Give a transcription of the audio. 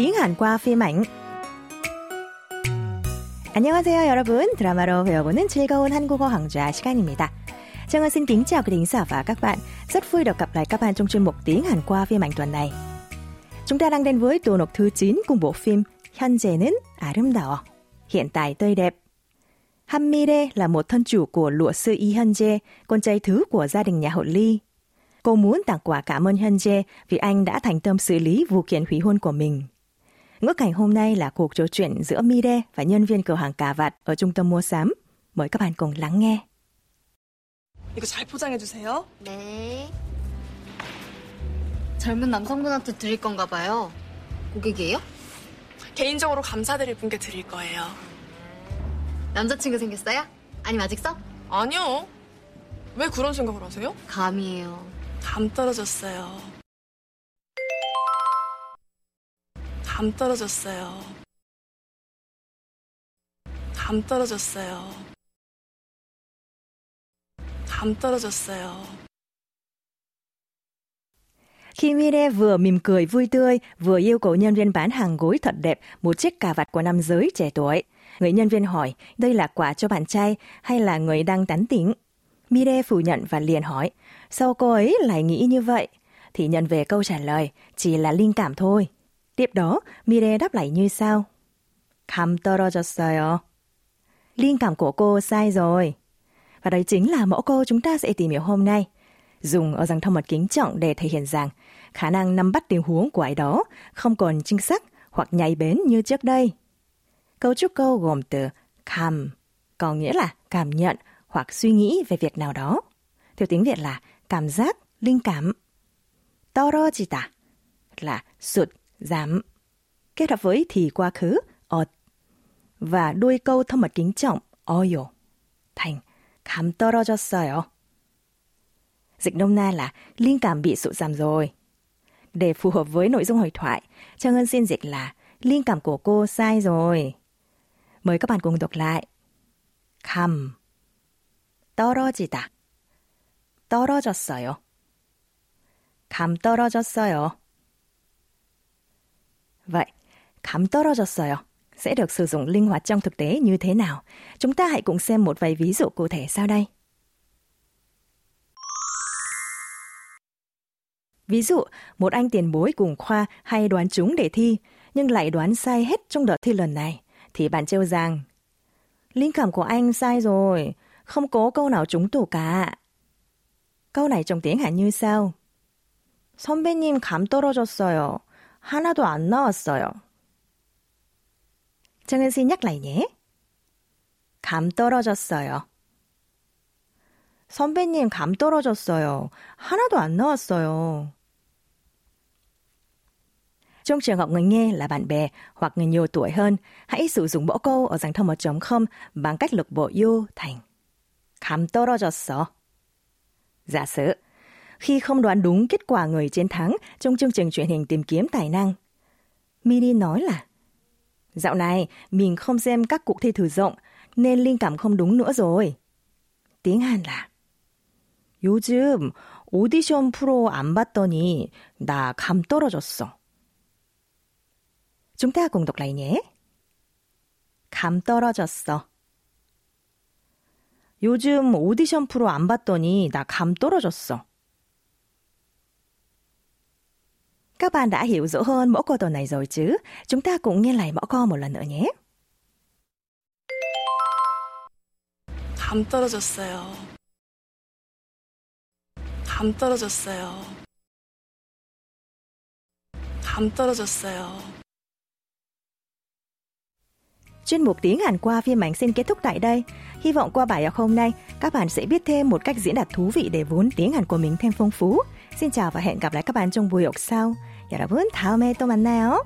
tiếng Hàn qua phim ảnh. 안녕하세요, 여러분. 드라마로 배워보는 즐거운 한국어 강좌 시간입니다. Trang Ân xin kính chào quý thính giả và các bạn. Rất vui được gặp lại các bạn trong chuyên mục tiếng Hàn qua phim ảnh tuần này. Chúng ta đang đến với tổ mục thứ 9 cùng bộ phim 현재는 아름다워. Hiện tại tươi đẹp. Hammire là một thân chủ của lụa sư Y Hyunjae, con trai thứ của gia đình nhà họ Lee. Cô muốn tặng quà cảm ơn Hyunjae vì anh đã thành tâm xử lý vụ kiện hủy hôn của mình. Ngữ cảnh hôm nay là cuộc trò chuyện giữa Mire và nhân viên cửa hàng cà vạt ở trung tâm mua sắm. Mời các bạn cùng lắng nghe. 이거 잘 포장해 주세요. 네. 젊은 남성분한테 드릴 건가 봐요. 고객이에요? 개인적으로 감사드릴 분께 드릴 거예요. 남자친구 생겼어요? 아니면 아직 써? 아니요. 왜 그런 생각을 하세요? 감이에요. 감 떨어졌어요. 감 떨어졌어요. 감 떨어졌어요. 감 떨어졌어요. Khi Mire vừa mỉm cười vui tươi, vừa yêu cầu nhân viên bán hàng gối thật đẹp một chiếc cà vạt của nam giới trẻ tuổi. Người nhân viên hỏi đây là quà cho bạn trai hay là người đang tán tỉnh. Mire phủ nhận và liền hỏi sao cô ấy lại nghĩ như vậy? Thì nhận về câu trả lời chỉ là linh cảm thôi. Tiếp đó, Mire đáp lại như sau. 감 떨어졌어요. Linh cảm của cô sai rồi. Và đây chính là mẫu câu chúng ta sẽ tìm hiểu hôm nay. Dùng ở dạng thân mật kính trọng để thể hiện rằng khả năng nắm bắt tình huống của ai đó không còn chính xác hoặc nhạy bén như trước đây. Cấu trúc câu gồm từ cảm, có nghĩa là cảm nhận hoặc suy nghĩ về việc nào đó. Theo tiếng Việt là cảm giác, linh cảm. 떨어지다 là sụt, giảm. Kết hợp với thì quá khứ, ột. Và đuôi câu thân mật kính trọng, 어요, thành 감 떨어졌어요. Dịch nôm na là linh cảm bị sụt giảm rồi. Để phù hợp với nội dung hội thoại, Trang Ngân xin dịch là linh cảm của cô sai rồi. Mời các bạn cùng đọc lại. 감 떨어지다 떨어졌어요. 감 떨어졌어요. Vậy, 감 떨어졌어요 sẽ được sử dụng linh hoạt trong thực tế như thế nào? Chúng ta hãy cùng xem một vài ví dụ cụ thể sau đây. Ví dụ, một anh tiền bối cùng khoa hay đoán trúng để thi, nhưng lại đoán sai hết trong đợt thi lần này, thì bạn trêu rằng Linh cảm của anh sai rồi, không có câu nào trúng tủ cả. Câu này trong tiếng Hàn như sau. 선배님 감 떨어졌어요. 하나도 안 나왔어요. Trang xin nhắc lại nhé. 감 떨어졌어요. 선배님 감 떨어졌어요. 하나도 안 나왔어요. Trong trường hợp người nghe là bạn bè hoặc người nhiều tuổi hơn, hãy sử dụng mẫu câu ở dạng thông 1.0 bằng cách lực bộ you thành 감 떨어졌어. Giả sử, khi không đoán đúng kết quả người chiến thắng trong chương trình truyền hình tìm kiếm tài năng, Mini nói là Dạo này, mình không xem các cuộc thi thử rộng, nên linh cảm không đúng nữa rồi. Tiếng Hàn là 요즘 오디션 프로 안 봤더니 나 감 떨어졌어. Chúng ta cùng đọc lại nhé. 감 떨어졌어. 요즘 오디션 프로 안 봤더니 나 감 떨어졌어. Các bạn đã hiểu rõ hơn mẫu câu tuần này rồi chứ? Chúng ta cùng nghe lại mẫu câu một lần nữa nhé. 감 떨어졌어요. 감 떨어졌어요. 감 떨어졌어요. Chuyên mục tiếng Hàn qua phim ảnh xin kết thúc tại đây. Hy vọng qua bài học hôm nay, các bạn sẽ biết thêm một cách diễn đạt thú vị để vốn tiếng Hàn của mình thêm phong phú. Xin chào và hẹn gặp lại các bạn trong buổi học sau. 여러분 다음에 또 만나요.